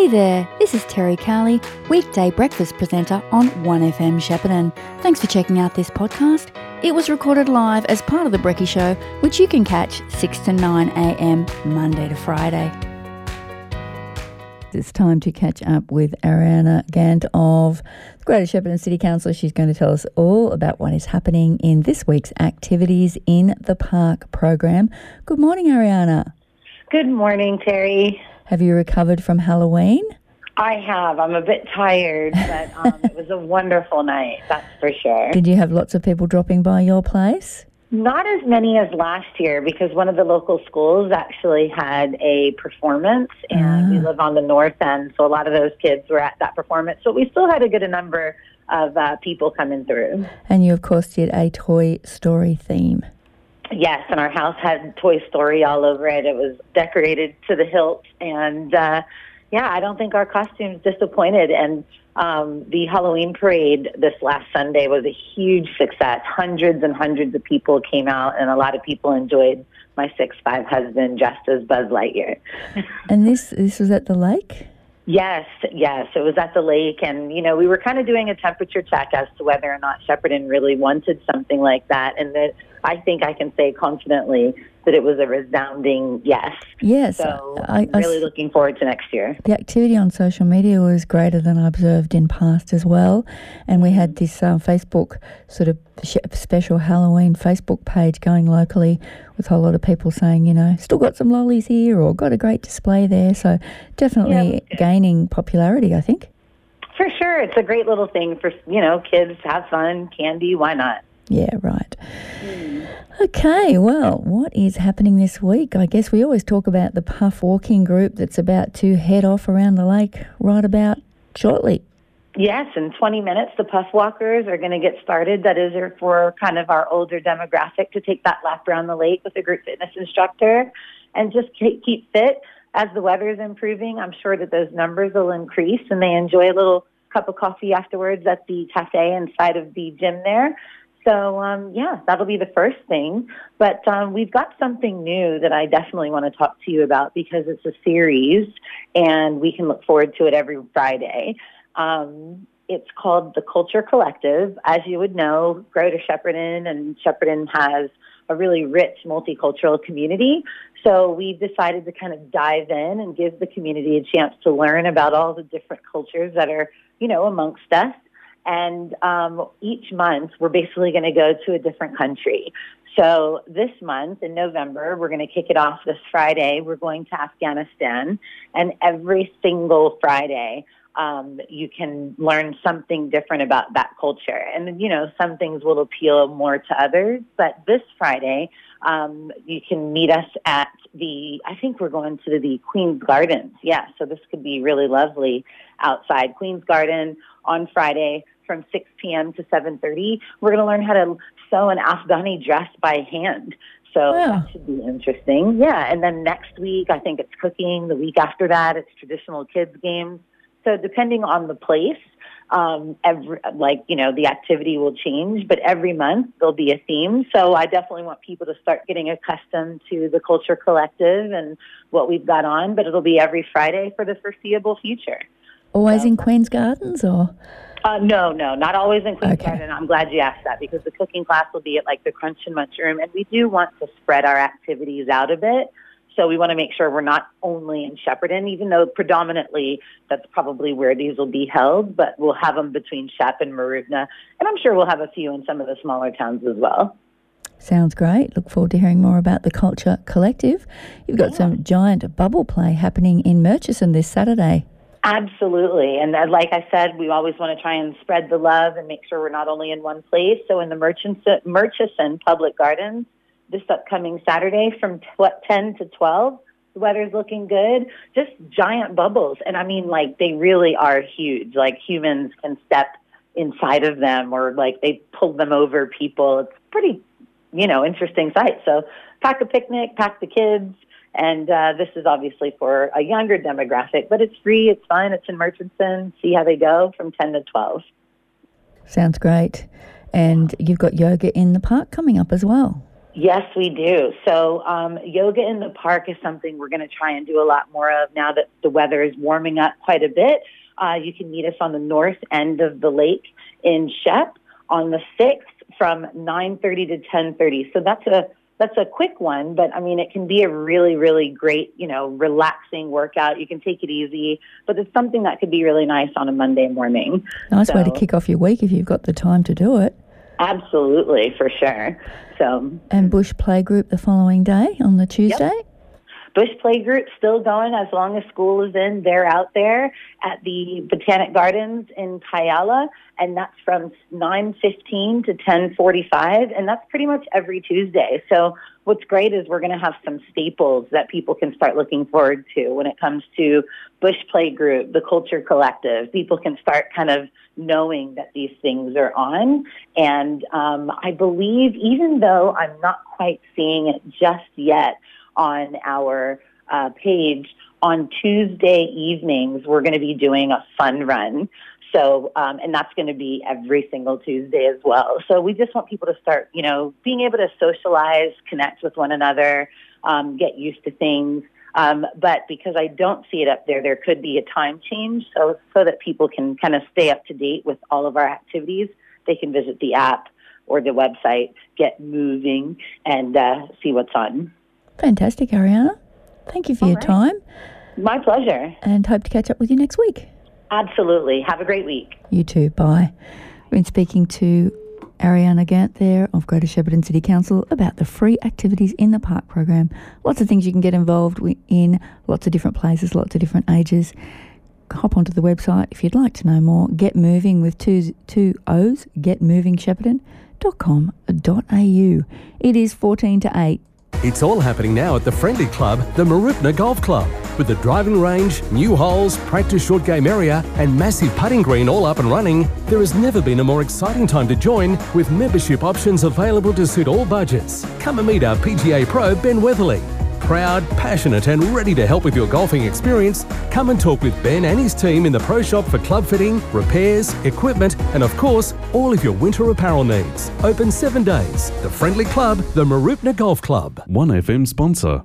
Hey there, this is Terri Cowley, weekday breakfast presenter on 1FM Shepparton. Thanks for checking out this podcast. It was recorded live as part of The Brecky Show, which you can catch 6 to 9 a.m. Monday to Friday. It's time to catch up with Ariyana Gant of the Greater Shepparton City Council. She's going to tell us all about what is happening in this week's Activities in the Park program. Good morning, Ariyana. Good morning, Terri. Have you recovered from Halloween? I have. I'm a bit tired, but um, it was a wonderful night, that's for sure. Did you have lots of people dropping by your place? Not as many as last year because one of the local schools actually had a performance and we live on the north end, so a lot of those kids were at that performance. So we still had a good number of uh, people coming through. And you, of course, did a Toy Story theme. Yes, and our house had Toy Story all over it. It was decorated to the hilt, and uh, yeah, I don't think our costumes disappointed. And um, the Halloween parade this last Sunday was a huge success. Hundreds and hundreds of people came out, and a lot of people enjoyed my six five husband dressed as Buzz Lightyear. And this this was at the lake? Yes, yes. It was at the lake, and you know, we were kind of doing a temperature check as to whether or not Shepparton really wanted something like that, and that I think I can say confidently that it was a resounding yes. Yes. So I- I'm really s- looking forward to next year. The activity on social media was greater than I observed in past as well. And we had this uh, Facebook sort of special Halloween Facebook page going locally with a whole lot of people saying, you know, still got some lollies here or got a great display there. So definitely Yeah, gaining popularity, I think. For sure, it's a great little thing for you know kids have fun, candy. Why not? Yeah, right. Okay, well, what is happening this week? I guess we always talk about the Puff Walking Group that's about to head off around the lake right about shortly. Yes, in 20 minutes, the Puff Walkers are going to get started. That is for kind of our older demographic to take that lap around the lake with a group fitness instructor and just keep fit. As the weather is improving, I'm sure that those numbers will increase and they enjoy a little cup of coffee afterwards at the cafe inside of the gym there. So, um, yeah, that'll be the first thing. But um, we've got something new that I definitely want to talk to you about because it's a series and we can look forward to it every Friday. Um, it's called the Culture Collective. As you would know, Greater Shepparton and Shepparton has a really rich multicultural community. So we've decided to kind of dive in and give the community a chance to learn about all the different cultures that are, you know, amongst us. And um, each month, we're basically going to go to a different country. So this month in November, we're going to kick it off this Friday. We're going to Afghanistan, and every single Friday, um, you can learn something different about that culture. And you know, some things will appeal more to others. But this Friday, um, you can meet us at the. I think we're going to the Queen's Gardens. Yeah, so this could be really lovely outside Queen's Garden on Friday from 6 p.m. to 7:30. We're going to learn how to sew an Afghani dress by hand. So Wow. that should be interesting. Yeah, and then next week I think it's cooking. The week after that it's traditional kids games. So depending on the place, um, every like you know the activity will change, but every month there'll be a theme. So I definitely want people to start getting accustomed to the Culture Collective and what we've got on. But it'll be every Friday for the foreseeable future. Always in Queen's Gardens or? Uh, no, no, not always in Queen's Okay. Garden. I'm glad you asked that because the cooking class will be at like the Crunch and Munch Room, and we do want to spread our activities out a bit. So we want to make sure we're not only in Shepparton, even though predominantly that's probably where these will be held, but we'll have them between Shep and Mooroopna, and I'm sure we'll have a few in some of the smaller towns as well. Sounds great. Look forward to hearing more about the Culture Collective. You've got some giant bubble play happening in Murchison this Saturday. Absolutely. And uh, like I said, we always want to try and spread the love and make sure we're not only in one place. So in the Murchison, Murchison Public Gardens this upcoming Saturday from tw- 10 to 12, the weather's looking good. Just giant bubbles. And I mean, like, they really are huge. Like, humans can step inside of them or, like, they pull them over people. It's pretty, you know, interesting sight. So pack a picnic, pack the kids. And uh, this is obviously for a younger demographic, but it's free, it's fun, it's in Murchison. See how they go from 10 to 12. Sounds great. And you've got yoga in the park coming up as well. Yes, we do. So, um, yoga in the park is something we're going to try and do a lot more of now that the weather is warming up quite a bit. Uh, you can meet us on the north end of the lake in Shep on the 6th from 9:30 to 10:30. So that's a that's a quick one, but I mean it can be a really really great, you know, relaxing workout. You can take it easy, but it's something that could be really nice on a Monday morning. Nice So- way to kick off your week if you've got the time to do it. Absolutely, for sure. So And Bush Playgroup the following day on the Tuesday. Bush Play Group still going as long as school is in. They're out there at the Botanic Gardens in Kialla, and that's from 9:15 to 10:45, and that's pretty much every Tuesday. So what's great is we're going to have some staples that people can start looking forward to when it comes to Bush Play Group, the Culture Collective. People can start kind of knowing that these things are on, and um, I believe even though I'm not quite seeing it just yet on our uh, page on Tuesday evenings, we're going to be doing a fun run. So, um, and that's going to be every single Tuesday as well. So we just want people to start, you know, being able to socialize, connect with one another, um, get used to things. Um, but because I don't see it up there, there could be a time change. So, so that people can kind of stay up to date with all of our activities, they can visit the app or the website, get moving, and uh, see what's on. Fantastic, Ariyana. Thank you for your right. time My pleasure. and hope to catch up with you next week. Absolutely. Have a great week. You too. Bye. We've been speaking to Ariyana Gant there of Greater Shepparton City Council about the free activities in the park program. Lots of things you can get involved in, lots of different places, lots of different ages. Hop onto the website if you'd like to know more. Get moving with two, two O's, getmoovingshepparton.com.au. It is 14 to 8. It's all happening now at the friendly club, the Mooroopna Golf Club. With the driving range, new holes, practice short game area, and massive putting green all up and running, there has never been a more exciting time to join with membership options available to suit all budgets. Come and meet our PGA Pro, Ben Weatherly. Proud, passionate, and ready to help with your golfing experience, come and talk with Ben and his team in the pro shop for club fitting, repairs, equipment, and of course, all of your winter apparel needs. Open seven days. The friendly club, the Mooroopna Golf Club. 1FM sponsor.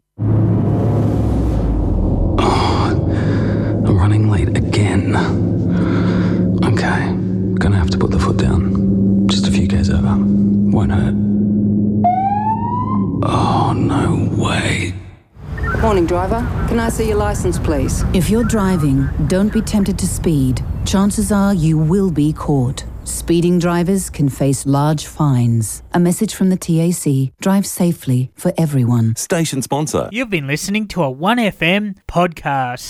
Again. Okay, gonna have to put the foot down. Just a few k's over. Won't hurt. Oh, no way. Morning, driver. Can I see your license, please? If you're driving, don't be tempted to speed. Chances are you will be caught. Speeding drivers can face large fines. A message from the TAC Drive safely for everyone. Station sponsor. You've been listening to a 1FM podcast.